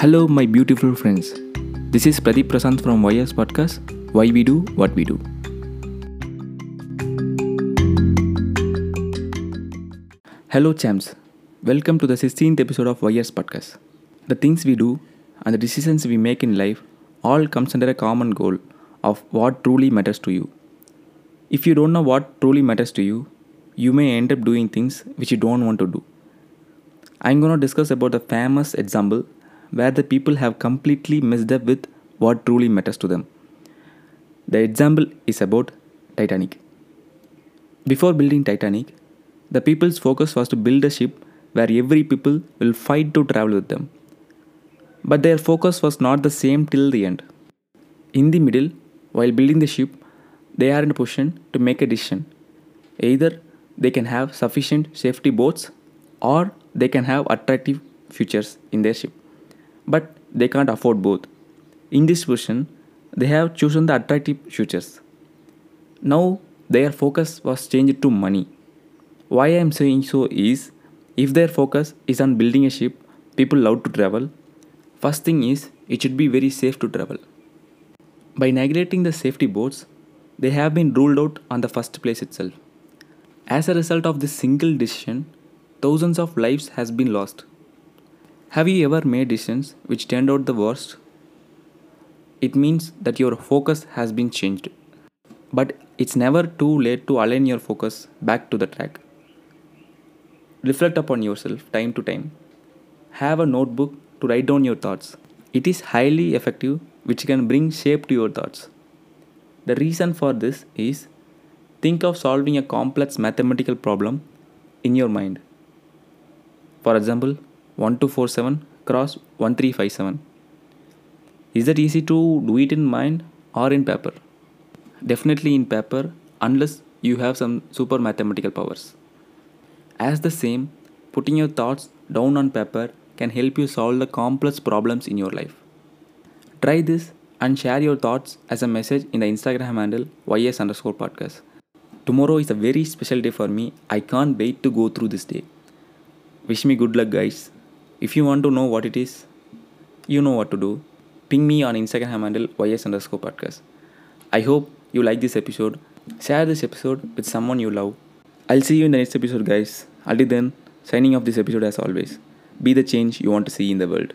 Hello, my beautiful friends. This is Pradeep Prasant from YS Podcast. Why we do what we do. Hello, champs. Welcome to the 16th episode of YS Podcast. The things we do and the decisions we make in life all comes under a common goal of what truly matters to you. If you don't know what truly matters to you, you may end up doing things which you don't want to do. I'm going to discuss about the famous example where the people have completely messed up with what truly matters to them. The example is about Titanic. Before building Titanic, the people's focus was to build a ship where every people will fight to travel with them. But their focus was not the same till the end. In the middle, while building the ship, they are in a position to make a decision. Either they can have sufficient safety boats or they can have attractive features in their ship. But they can't afford both. In this position, they have chosen the attractive futures. Now their focus was changed to money. Why I am saying so is if their focus is on building a ship people love to travel, first thing is it should be very safe to travel. By neglecting the safety boards, they have been ruled out on the first place itself. As a result of this single decision, thousands of lives has been lost. Have you ever made decisions which turned out the worst? It means that your focus has been changed. But it's never too late to align your focus back to the track. Reflect upon yourself time to time. Have a notebook to write down your thoughts. It is highly effective, which can bring shape to your thoughts. The reason for this is think of solving a complex mathematical problem in your mind. For example, 1247 cross 1357. Is that easy to do it in mind or in paper? Definitely in paper, unless you have some super mathematical powers. As the same, putting your thoughts down on paper can help you solve the complex problems in your life. Try this and share your thoughts as a message in the Instagram handle ys underscore podcast. Tomorrow is a very special day for me. I can't wait to go through this day. Wish me good luck, guys. If you want to know what it is, you know what to do. Ping me on Instagram handle ys underscore podcast. I hope you like this episode. Share this episode with someone you love. I'll see you in the next episode, guys. Until then, signing off this episode as always. Be the change you want to see in the world.